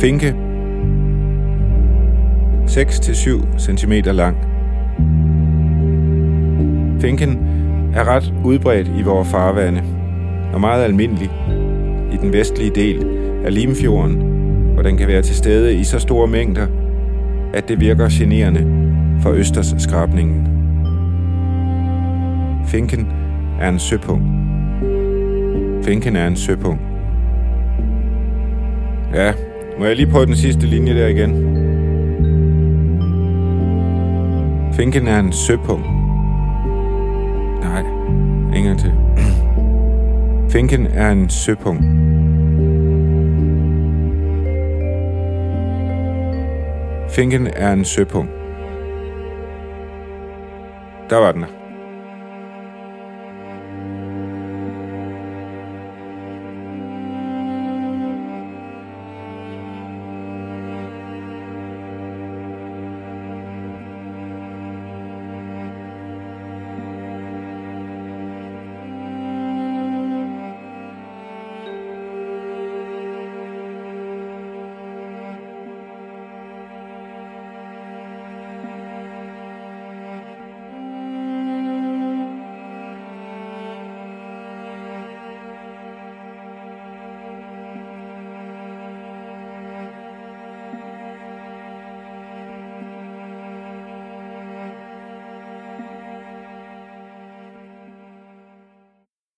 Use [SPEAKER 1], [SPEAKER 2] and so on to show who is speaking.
[SPEAKER 1] Finke 6-7 cm lang. Finken er ret udbredt i vores farvande og meget almindelig i den vestlige del af Limfjorden, hvor den kan være til stede i så store mængder, at det virker generende for Østers skrabningen. Finken er en søpung. Finken er en søpung. Ja, må jeg lige prøve den sidste linje der igen? Finken er en søpung. Nej, en gang til. Finken er en søpung. Finken er en søpung. Der var den.